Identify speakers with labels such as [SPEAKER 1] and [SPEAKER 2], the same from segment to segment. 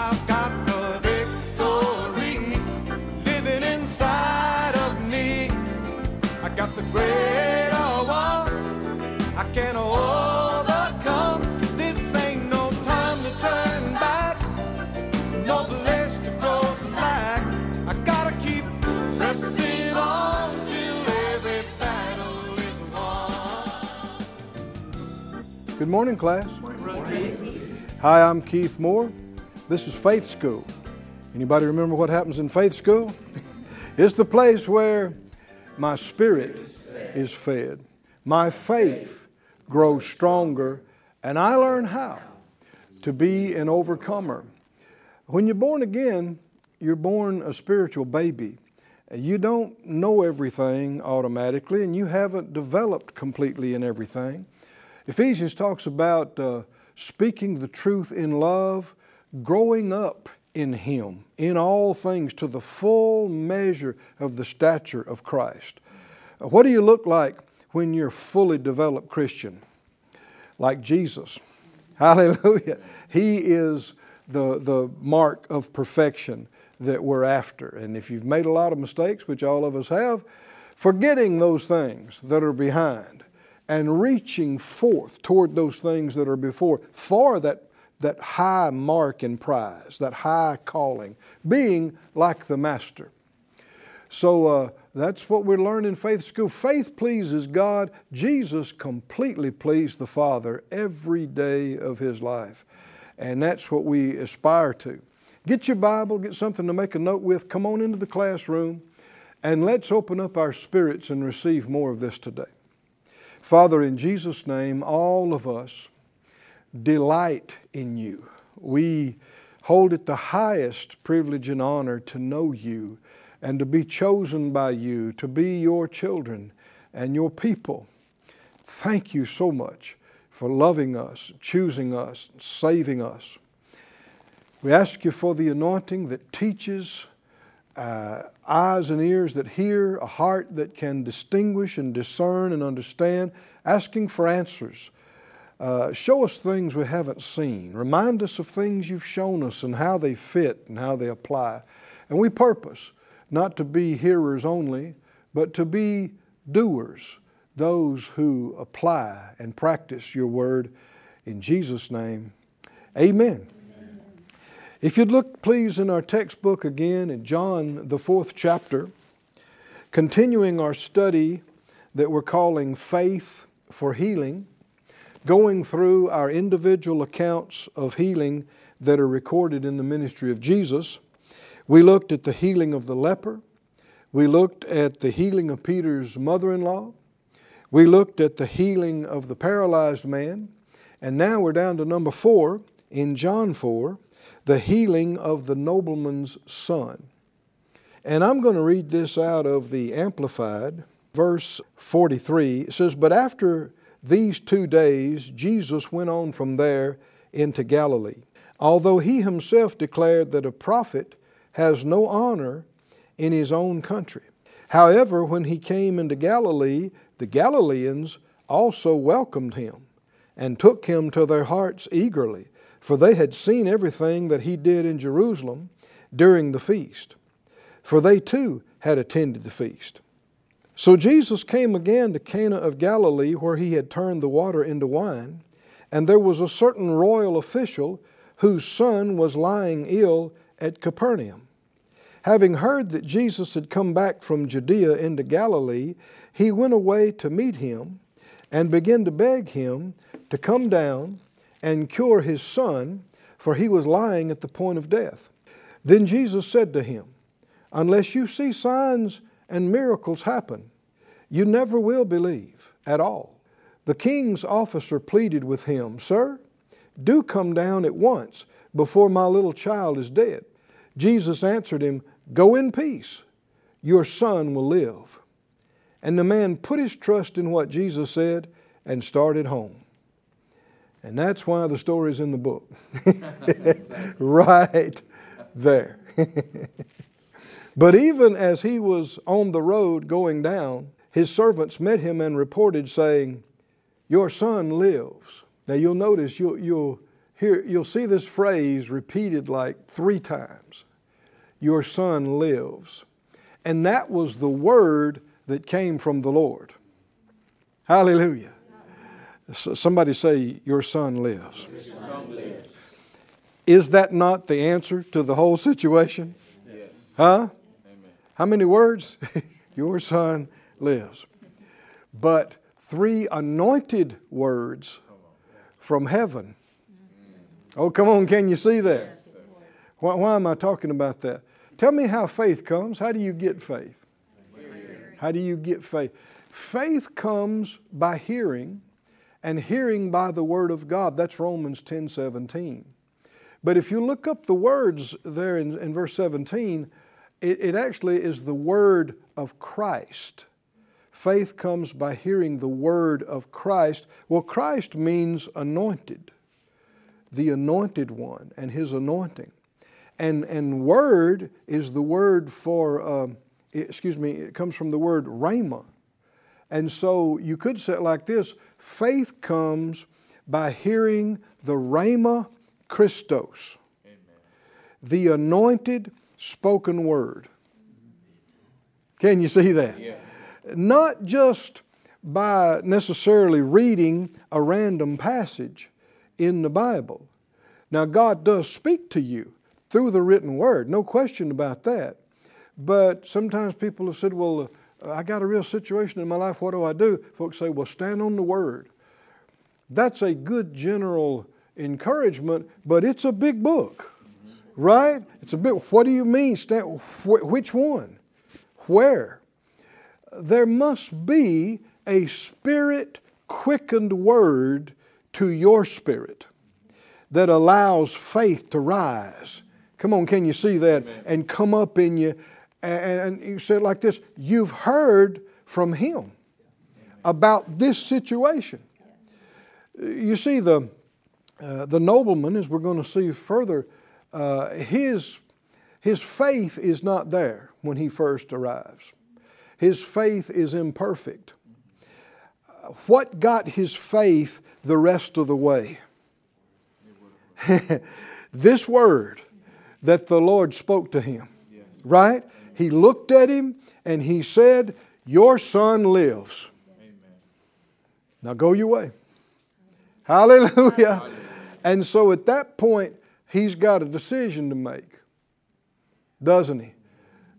[SPEAKER 1] I've got the victory living inside of me. I got the greater. I can overcome. This ain't no time to turn back. No place to go slack. I gotta keep pressing on till every battle is won.
[SPEAKER 2] Good morning, class. Hi, I'm Keith Moore. This is Faith School. Anybody remember what happens in Faith School? it's the place where my spirit is fed, my faith grows stronger, and I learn how to be an overcomer. When you're born again, you're born a spiritual baby. You don't know everything automatically, and you haven't developed completely in everything. Ephesians talks about uh, speaking the truth in love, growing up in Him, in all things to the full measure of the stature of Christ. What do you look like when you're fully developed Christian? Like Jesus. Hallelujah. He is the, the mark of perfection that we're after. And if you've made a lot of mistakes, which all of us have, forgetting those things that are behind and reaching forth toward those things that are before for that, that high mark and prize, that high calling, being like the Master. So uh, that's what we learn in faith school. Faith pleases God. Jesus completely pleased the Father every day of his life. And that's what we aspire to. Get your Bible, get something to make a note with, come on into the classroom, and let's open up our spirits and receive more of this today. Father, in Jesus' name, all of us delight in you. We hold it the highest privilege and honor to know you and to be chosen by you, to be your children and your people. Thank you so much for loving us, choosing us, saving us. We ask you for the anointing that teaches, uh, eyes and ears that hear, a heart that can distinguish and discern and understand, asking for answers. Uh, show us things we haven't seen. Remind us of things you've shown us and how they fit and how they apply. And we purpose not to be hearers only, but to be doers, those who apply and practice your word. In Jesus' name, amen. If you'd look, please, in our textbook again in John, the fourth chapter, continuing our study that we're calling Faith for Healing, going through our individual accounts of healing that are recorded in the ministry of Jesus. We looked at the healing of the leper. We looked at the healing of Peter's mother in law. We looked at the healing of the paralyzed man. And now we're down to number four in John 4 the healing of the nobleman's son. And I'm going to read this out of the Amplified, verse 43. It says, But after these two days, Jesus went on from there into Galilee, although he himself declared that a prophet has no honor in his own country. However, when he came into Galilee, the Galileans also welcomed him and took him to their hearts eagerly, for they had seen everything that he did in Jerusalem during the feast. For they too had attended the feast. So Jesus came again to Cana of Galilee, where he had turned the water into wine. And there was a certain royal official whose son was lying ill at Capernaum. Having heard that Jesus had come back from Judea into Galilee, he went away to meet him and began to beg him to come down and cure his son, for he was lying at the point of death. Then Jesus said to him, Unless you see signs and miracles happen, you never will believe at all. The king's officer pleaded with him, Sir, do come down at once before my little child is dead. Jesus answered him, Go in peace, your son will live. And the man put his trust in what Jesus said and started home. And that's why the story's in the book. right there. but even as he was on the road going down, his servants met him and reported, saying, Your son lives. Now you'll notice, you'll, you'll here you'll see this phrase repeated like three times Your son lives. And that was the word that came from the Lord. Hallelujah. somebody say, Your son lives. Your son lives. Is that not the answer to the whole situation? Yes. Huh? How many words? Your son lives. But three anointed words from heaven. Oh, come on, can you see that? Why, why am I talking about that? Tell me how faith comes. How do you get faith? How do you get faith? Faith comes by hearing, and hearing by the Word of God. That's Romans 10 17. But if you look up the words there in, in verse 17, it, it actually is the Word of Christ. Faith comes by hearing the Word of Christ. Well, Christ means anointed, the anointed one, and His anointing. And, and word is the word for, uh, excuse me, it comes from the word rhema. And so you could say it like this faith comes by hearing the rhema Christos, Amen. the anointed spoken word. Can you see that? Not just by necessarily reading a random passage in the Bible. Now, God does speak to you through the written word, no question about that. But sometimes people have said, well, I got a real situation in my life, what do I do? Folks say, well, stand on the word. That's a good general encouragement, but it's a big book, right? It's a bit, what do you mean? Stand, wh- which one? Where? There must be a spirit quickened word to your spirit that allows faith to rise Come on, can you see that? Amen. And come up in you. And, you say it like this You've heard from Him about this situation. You see, the, uh, the nobleman, as we're going to see further, uh, his, his faith is not there when he first arrives. His faith is imperfect. What got his faith the rest of the way? this word that the Lord spoke to him. Right? He looked at him and he said, Your son lives. Now go your way. Hallelujah. Hallelujah. And so at that point, he's got a decision to make, doesn't he?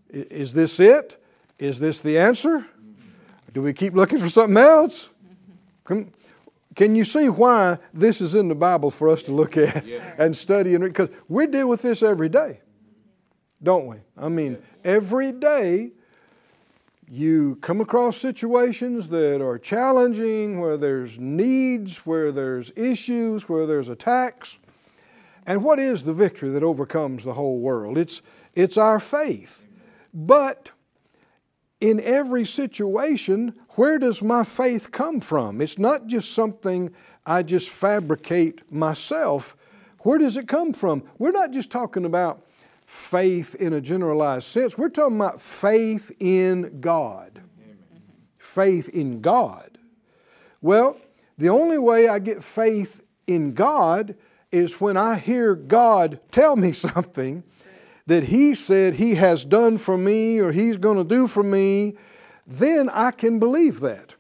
[SPEAKER 2] Is this it? Is this the answer? Do we keep looking for something else? Can you see why this is in the Bible for us to look at yes. and study and read? Because we deal with this every day, don't we? I mean, yes. every day you come across situations that are challenging, where there's needs, where there's issues, where there's attacks. And what is the victory that overcomes the whole world? It's, it's our faith. But in every situation, where does my faith come from? It's not just something I just fabricate myself. Where does it come from? We're not just talking about faith in a generalized sense, we're talking about faith in God. Faith in God. Well, the only way I get faith in God is when I hear God tell me something that He said He has done for me or He's going to do for me, then I can believe that.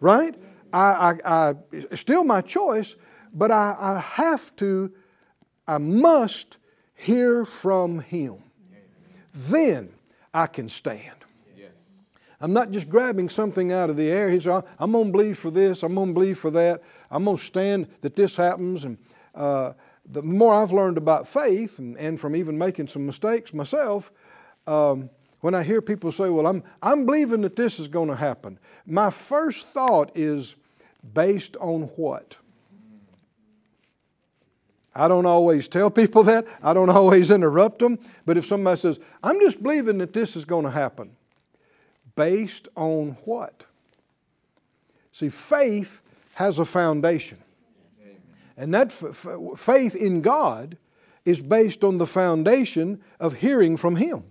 [SPEAKER 2] Right? I, I, I, it's still my choice, but I, I have to, I must hear from Him. Then I can stand. I'm not just grabbing something out of the air. He's, I'm going to believe for this, I'm going to believe for that, I'm going to stand that this happens. And uh, the more I've learned about faith, and, and from even making some mistakes myself, um, when I hear people say, Well, I'm, I'm believing that this is going to happen, my first thought is based on what? I don't always tell people that. I don't always interrupt them. But if somebody says, I'm just believing that this is going to happen, based on what? See, faith has a foundation. And that f- f- faith in God is based on the foundation of hearing from Him.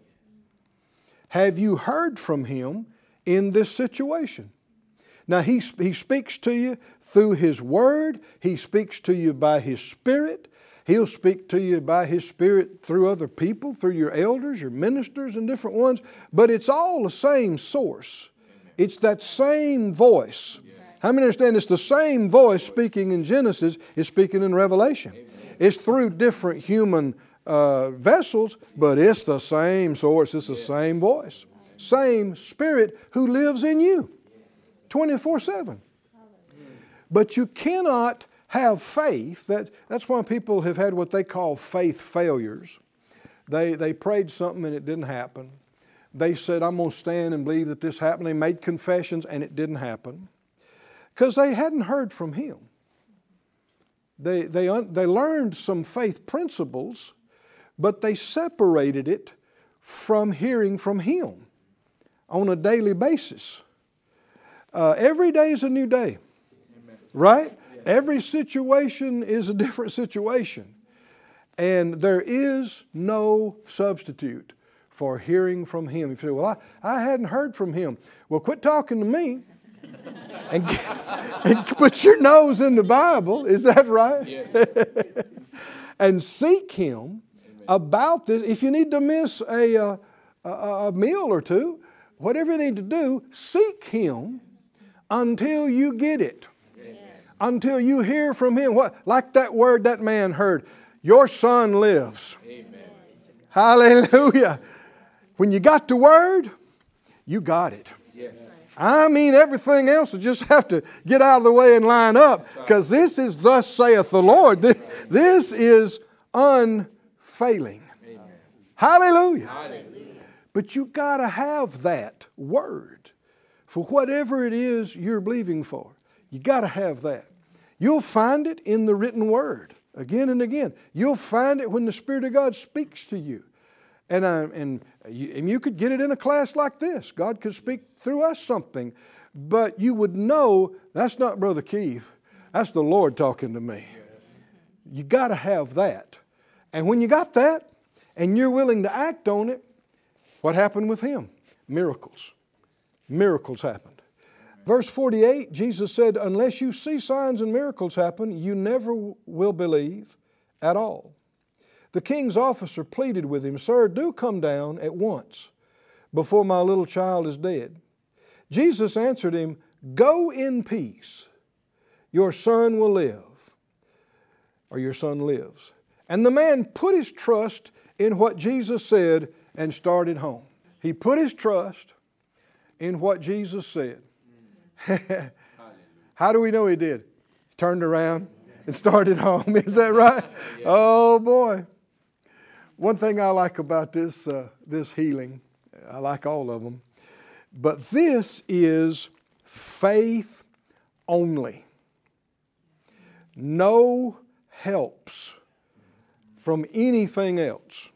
[SPEAKER 2] Have you heard from Him in this situation? Now, he, he speaks to you through His Word, He speaks to you by His Spirit, He'll speak to you by His Spirit through other people, through your elders, your ministers, and different ones, but it's all the same source. It's that same voice. How many understand it's the same voice speaking in Genesis is speaking in Revelation? It's through different human uh, vessels, but it's the same source, it's the same voice, same Spirit who lives in you 24 7. But you cannot have faith. That, that's why people have had what they call faith failures. They, they prayed something and it didn't happen. They said, I'm going to stand and believe that this happened. They made confessions and it didn't happen because they hadn't heard from Him. They, they, they learned some faith principles, but they separated it from hearing from Him on a daily basis. Uh, every day is a new day, Amen. right? Yes. Every situation is a different situation. And there is no substitute for hearing from Him. If You say, Well, I, I hadn't heard from Him. Well, quit talking to me and, and put your nose in the Bible. Is that right? Yes. and seek Him Amen. about this. If you need to miss a, uh, a, a meal or two, whatever you need to do, seek Him until you get it. Yes. Until you hear from Him. What, like that word that man heard, your son lives. Amen. Hallelujah. When you got the word, you got it. Yes. I mean, everything else will just have to get out of the way and line up because this is thus saith the Lord. This, this is unfailing. Amen. Hallelujah. Hallelujah. But you got to have that word for whatever it is you're believing for. You got to have that. You'll find it in the written word again and again. You'll find it when the Spirit of God speaks to you. And, uh, and, you, and you could get it in a class like this. God could speak through us something, but you would know that's not Brother Keith. That's the Lord talking to me. You got to have that. And when you got that and you're willing to act on it, what happened with him? Miracles. Miracles happened. Verse 48, Jesus said, Unless you see signs and miracles happen, you never will believe at all. The king's officer pleaded with him, Sir, do come down at once before my little child is dead. Jesus answered him, Go in peace. Your son will live, or your son lives. And the man put his trust in what Jesus said and started home. He put his trust in what Jesus said. How do we know he did? He Turned around and started home. Is that right? Oh boy. One thing I like about this, uh, this healing, I like all of them, but this is faith only. No helps from anything else.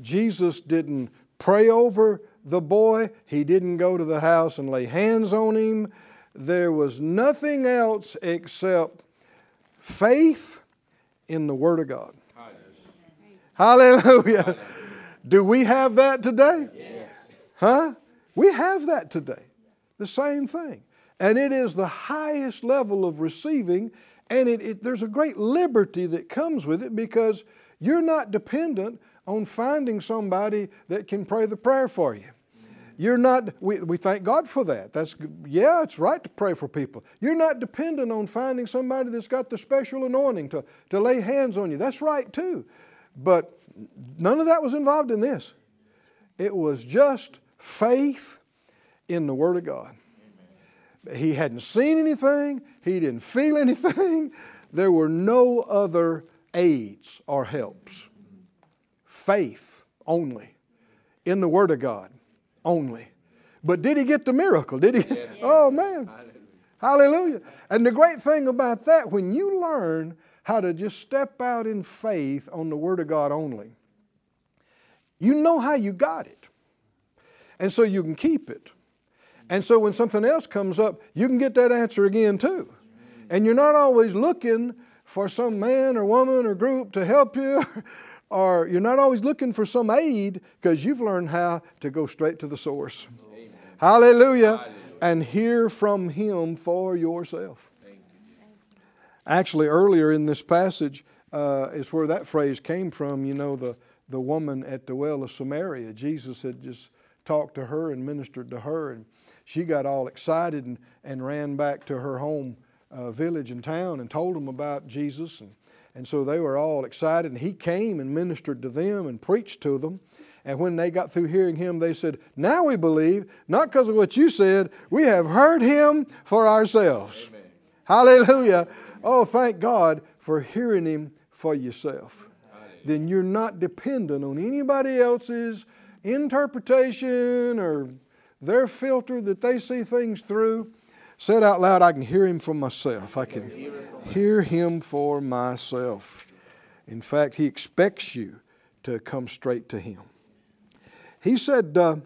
[SPEAKER 2] Jesus didn't pray over the boy, he didn't go to the house and lay hands on him. There was nothing else except faith in the Word of God. Hallelujah. Do we have that today? Yes. Huh? We have that today. The same thing. And it is the highest level of receiving, and it, it, there's a great liberty that comes with it because you're not dependent on finding somebody that can pray the prayer for you. You're not, we, we thank God for that. That's, yeah, it's right to pray for people. You're not dependent on finding somebody that's got the special anointing to, to lay hands on you. That's right too. But none of that was involved in this. It was just faith in the Word of God. He hadn't seen anything, he didn't feel anything. There were no other aids or helps. Faith only in the Word of God only. But did he get the miracle? Did he? Yes. Oh, man. Hallelujah. Hallelujah. And the great thing about that, when you learn how to just step out in faith on the Word of God only, you know how you got it. And so you can keep it. And so when something else comes up, you can get that answer again too. And you're not always looking for some man or woman or group to help you or you're not always looking for some aid because you've learned how to go straight to the source. Hallelujah. Hallelujah. And hear from Him for yourself. Actually, earlier in this passage, uh, is where that phrase came from. You know, the, the woman at the well of Samaria. Jesus had just talked to her and ministered to her, and she got all excited and, and ran back to her home uh, village and town and told them about Jesus. And, and so they were all excited, and he came and ministered to them and preached to them. And when they got through hearing him, they said, Now we believe, not because of what you said, we have heard him for ourselves. Amen. Hallelujah. Oh, thank God for hearing him for yourself. Then you're not dependent on anybody else's interpretation or their filter that they see things through. Said out loud, I can hear him for myself. I can hear him for myself. In fact, he expects you to come straight to him. He said, uh,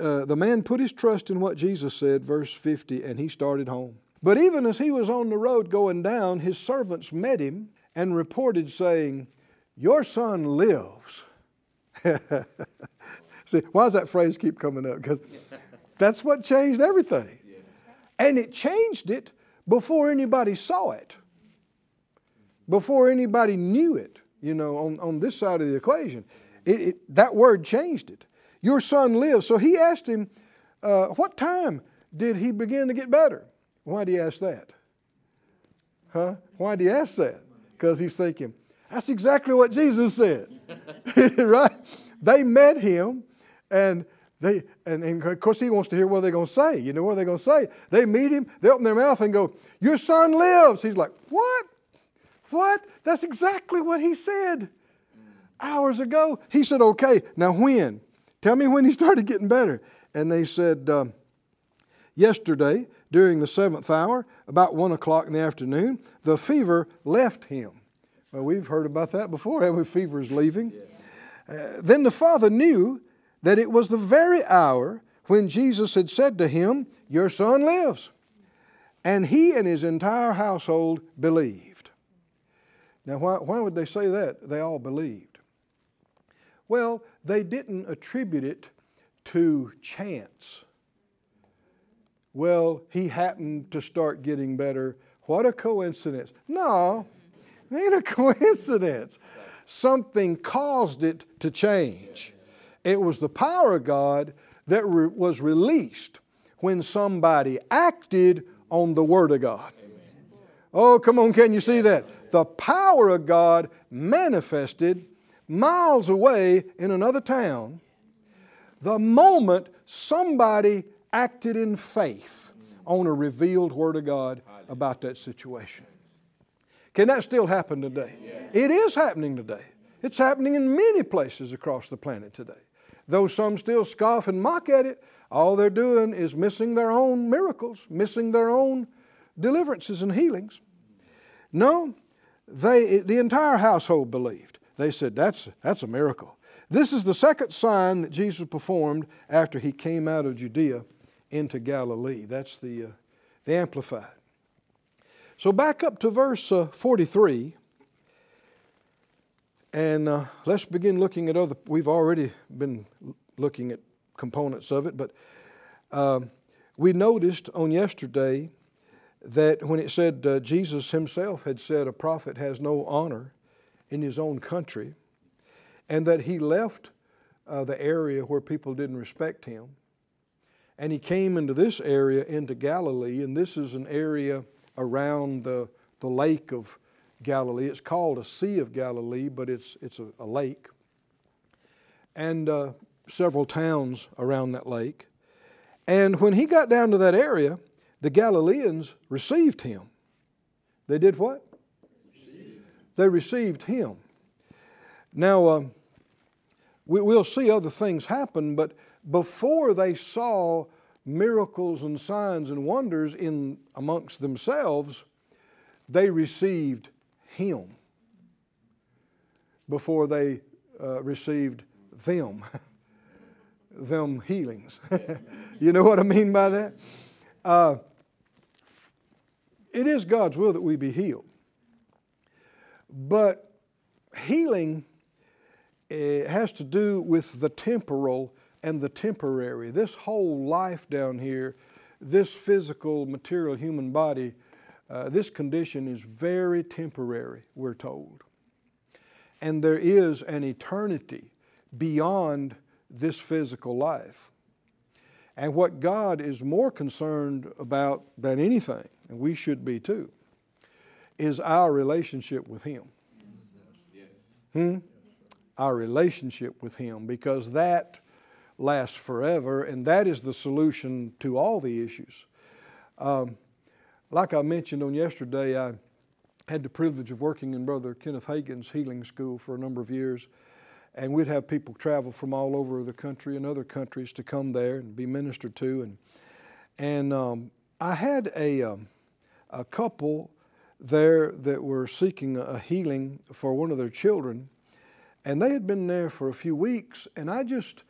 [SPEAKER 2] uh, the man put his trust in what Jesus said, verse 50, and he started home. But even as he was on the road going down, his servants met him and reported, saying, Your son lives. See, why does that phrase keep coming up? Because that's what changed everything. And it changed it before anybody saw it, before anybody knew it, you know, on, on this side of the equation. It, it, that word changed it. Your son lives. So he asked him, uh, What time did he begin to get better? Why did he ask that? Huh? Why did he ask that? Because he's thinking, That's exactly what Jesus said. right? They met him and they, and, and, of course, he wants to hear what they're going to say. You know what they're going to say? They meet him, they open their mouth and go, Your son lives. He's like, What? What? That's exactly what he said hours ago. He said, Okay, now when? Tell me when he started getting better. And they said, uh, Yesterday, during the seventh hour, about one o'clock in the afternoon, the fever left him. Well, we've heard about that before, haven't we? Fever's leaving. Yeah. Uh, then the father knew that it was the very hour when Jesus had said to him, Your son lives. And he and his entire household believed. Now, why, why would they say that? They all believed. Well, they didn't attribute it to chance. Well, he happened to start getting better. What a coincidence. No, it ain't a coincidence. Something caused it to change. It was the power of God that re- was released when somebody acted on the Word of God. Oh, come on, can you see that? The power of God manifested miles away in another town the moment somebody acted in faith on a revealed Word of God about that situation. Can that still happen today? It is happening today. It's happening in many places across the planet today. Though some still scoff and mock at it, all they're doing is missing their own miracles, missing their own deliverances and healings. No, they, the entire household believed. They said, that's, that's a miracle. This is the second sign that Jesus performed after he came out of Judea into Galilee. That's the, uh, the Amplified. So back up to verse uh, 43. And uh, let's begin looking at other, we've already been looking at components of it, but uh, we noticed on yesterday that when it said uh, Jesus himself had said a prophet has no honor in his own country, and that he left uh, the area where people didn't respect him, and he came into this area, into Galilee, and this is an area around the, the lake of Galilee. It's called a Sea of Galilee, but it's, it's a, a lake. And uh, several towns around that lake. And when he got down to that area, the Galileans received him. They did what? Received. They received him. Now, uh, we, we'll see other things happen, but before they saw miracles and signs and wonders in amongst themselves, they received him before they uh, received them, them healings. you know what I mean by that? Uh, it is God's will that we be healed. But healing uh, has to do with the temporal and the temporary. This whole life down here, this physical, material human body uh, this condition is very temporary, we're told. and there is an eternity beyond this physical life. And what God is more concerned about than anything, and we should be too, is our relationship with Him. Hmm? Our relationship with Him, because that lasts forever, and that is the solution to all the issues. Um, like I mentioned on yesterday, I had the privilege of working in Brother Kenneth Hagin's healing school for a number of years. And we'd have people travel from all over the country and other countries to come there and be ministered to. And, and um, I had a, um, a couple there that were seeking a healing for one of their children. And they had been there for a few weeks, and I just,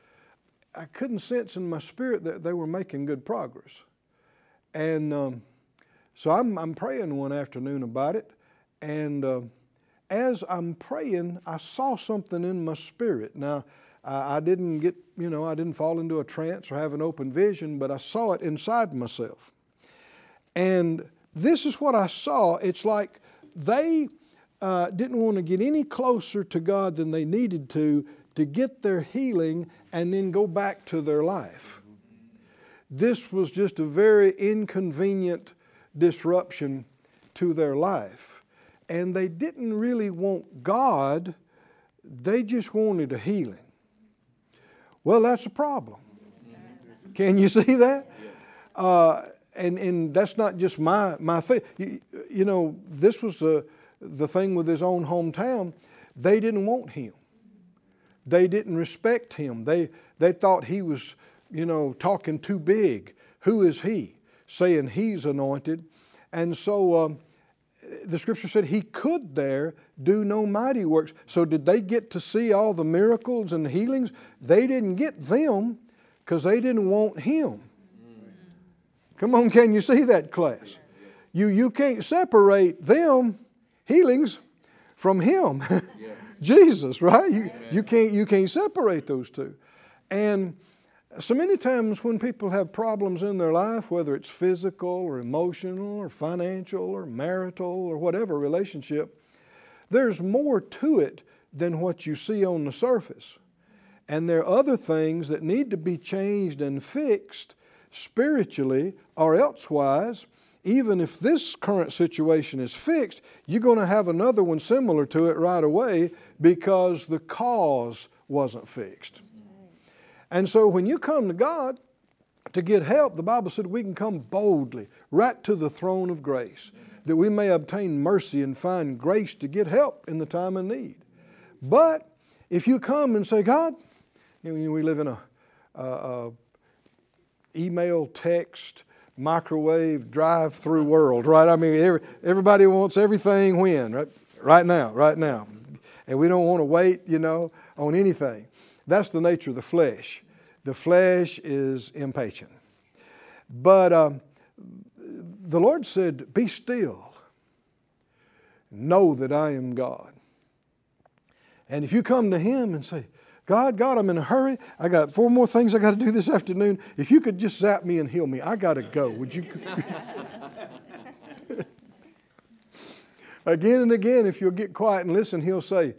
[SPEAKER 2] I couldn't sense in my spirit that they were making good progress. And um, so I'm, I'm praying one afternoon about it, and uh, as I'm praying, I saw something in my spirit. Now, I, I didn't get, you know, I didn't fall into a trance or have an open vision, but I saw it inside myself. And this is what I saw. It's like they uh, didn't want to get any closer to God than they needed to to get their healing and then go back to their life. This was just a very inconvenient disruption to their life and they didn't really want God, they just wanted a healing. Well, that's a problem. Can you see that? Uh, and, and that's not just my, my thing. You, you know, this was the, the thing with his own hometown. They didn't want him. They didn't respect him. They, they thought he was, you know, talking too big. Who is he? Saying he's anointed. And so um, the scripture said he could there do no mighty works. So, did they get to see all the miracles and healings? They didn't get them because they didn't want him. Come on, can you see that, class? You, you can't separate them, healings, from him. Jesus, right? You, you, can't, you can't separate those two. And so many times when people have problems in their life, whether it's physical or emotional or financial or marital or whatever relationship, there's more to it than what you see on the surface. And there are other things that need to be changed and fixed spiritually or elsewise. Even if this current situation is fixed, you're going to have another one similar to it right away because the cause wasn't fixed. And so when you come to God to get help, the Bible said we can come boldly right to the throne of grace that we may obtain mercy and find grace to get help in the time of need. But if you come and say, God, we live in a, a, a email, text, microwave, drive-through world, right? I mean, every, everybody wants everything when, right? Right now, right now. And we don't want to wait, you know, on anything. That's the nature of the flesh. The flesh is impatient. But um, the Lord said, Be still. Know that I am God. And if you come to Him and say, God, God, I'm in a hurry. I got four more things I got to do this afternoon. If you could just zap me and heal me, I got to go. Would you? again and again, if you'll get quiet and listen, He'll say,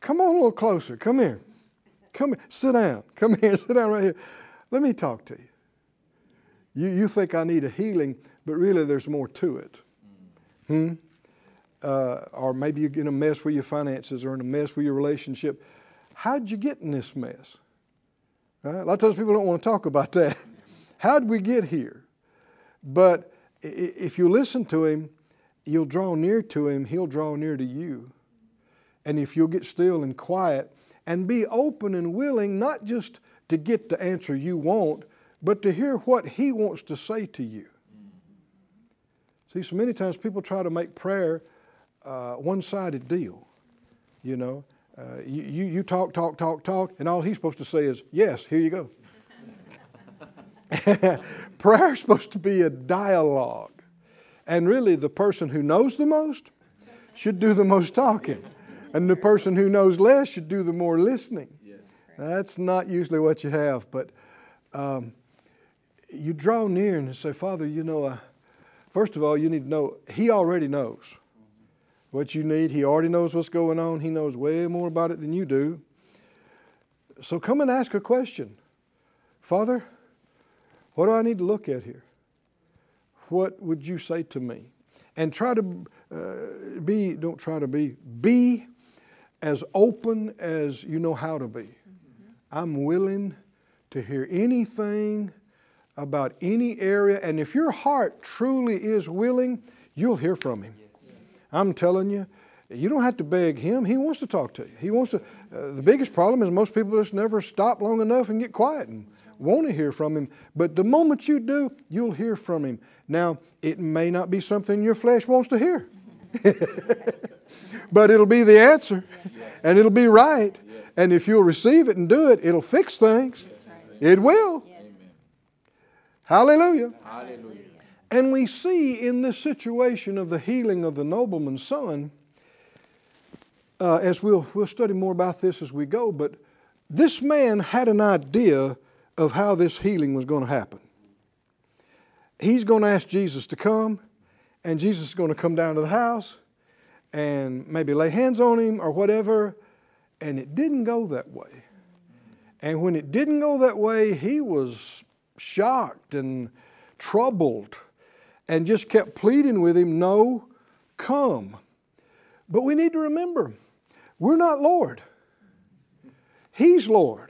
[SPEAKER 2] Come on a little closer. Come here. Come here, sit down. Come here, sit down right here. Let me talk to you. You, you think I need a healing, but really there's more to it. Hmm? Uh, or maybe you're in a mess with your finances or in a mess with your relationship. How'd you get in this mess? Right? A lot of times people don't want to talk about that. How'd we get here? But if you listen to him, you'll draw near to him, he'll draw near to you. And if you'll get still and quiet, and be open and willing not just to get the answer you want, but to hear what He wants to say to you. See, so many times people try to make prayer uh, one sided deal. You know, uh, you, you, you talk, talk, talk, talk, and all He's supposed to say is, Yes, here you go. prayer is supposed to be a dialogue. And really, the person who knows the most should do the most talking. And the person who knows less should do the more listening. That's not usually what you have, but um, you draw near and say, Father, you know, uh, first of all, you need to know, He already knows. what you need. He already knows what's going on. He knows way more about it than you do. So come and ask a question Father, what do I need to look at here? What would you say to me? And try to uh, be, don't try to be, be as open as you know how to be. Mm-hmm. I'm willing to hear anything about any area, and if your heart truly is willing, you'll hear from Him. I'm telling you, you don't have to beg Him. He wants to talk to you. He wants to. Uh, the biggest problem is most people just never stop long enough and get quiet and want to hear from Him. But the moment you do, you'll hear from Him. Now, it may not be something your flesh wants to hear, but it'll be the answer, and it'll be right. And if you'll receive it and do it, it'll fix things. It will. Hallelujah. Hallelujah. And we see in this situation of the healing of the nobleman's son, uh, as we'll, we'll study more about this as we go, but this man had an idea of how this healing was going to happen. He's going to ask Jesus to come, and Jesus is going to come down to the house and maybe lay hands on him or whatever. And it didn't go that way. And when it didn't go that way, he was shocked and troubled and just kept pleading with him, No, come. But we need to remember, we're not Lord. He's Lord.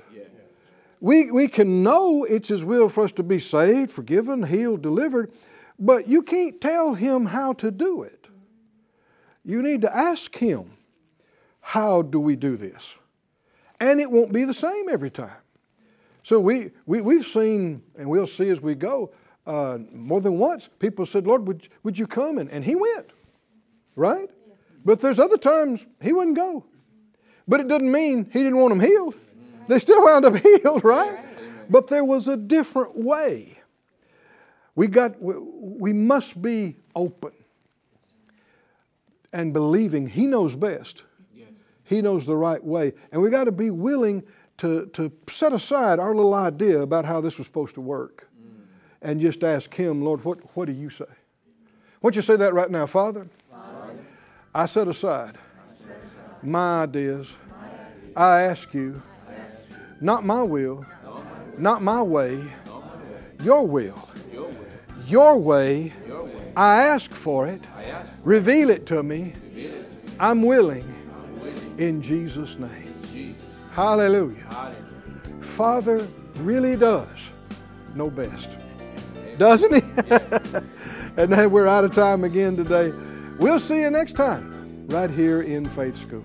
[SPEAKER 2] We, we can know it's His will for us to be saved, forgiven, healed, delivered, but you can't tell Him how to do it. You need to ask Him, How do we do this? And it won't be the same every time. So we, we, we've seen, and we'll see as we go, uh, more than once, people said, Lord, would, would you come? And, and he went, right? But there's other times he wouldn't go. But it doesn't mean he didn't want them healed. They still wound up healed, right? But there was a different way. We, got, we, must be open and believing he knows best. He knows the right way. And we got to be willing to, to set aside our little idea about how this was supposed to work and just ask Him, Lord, what, what do you say? Why don't you say that right now, Father? Father I set aside, I set aside my, ideas. my ideas. I ask you not my will, not my way, your will. Your way. I ask for it. Reveal, it to me. I'm willing. In Jesus' name. Hallelujah. Father really does know best. Doesn't he? And then we're out of time again today. We'll see you next time right here in Faith School.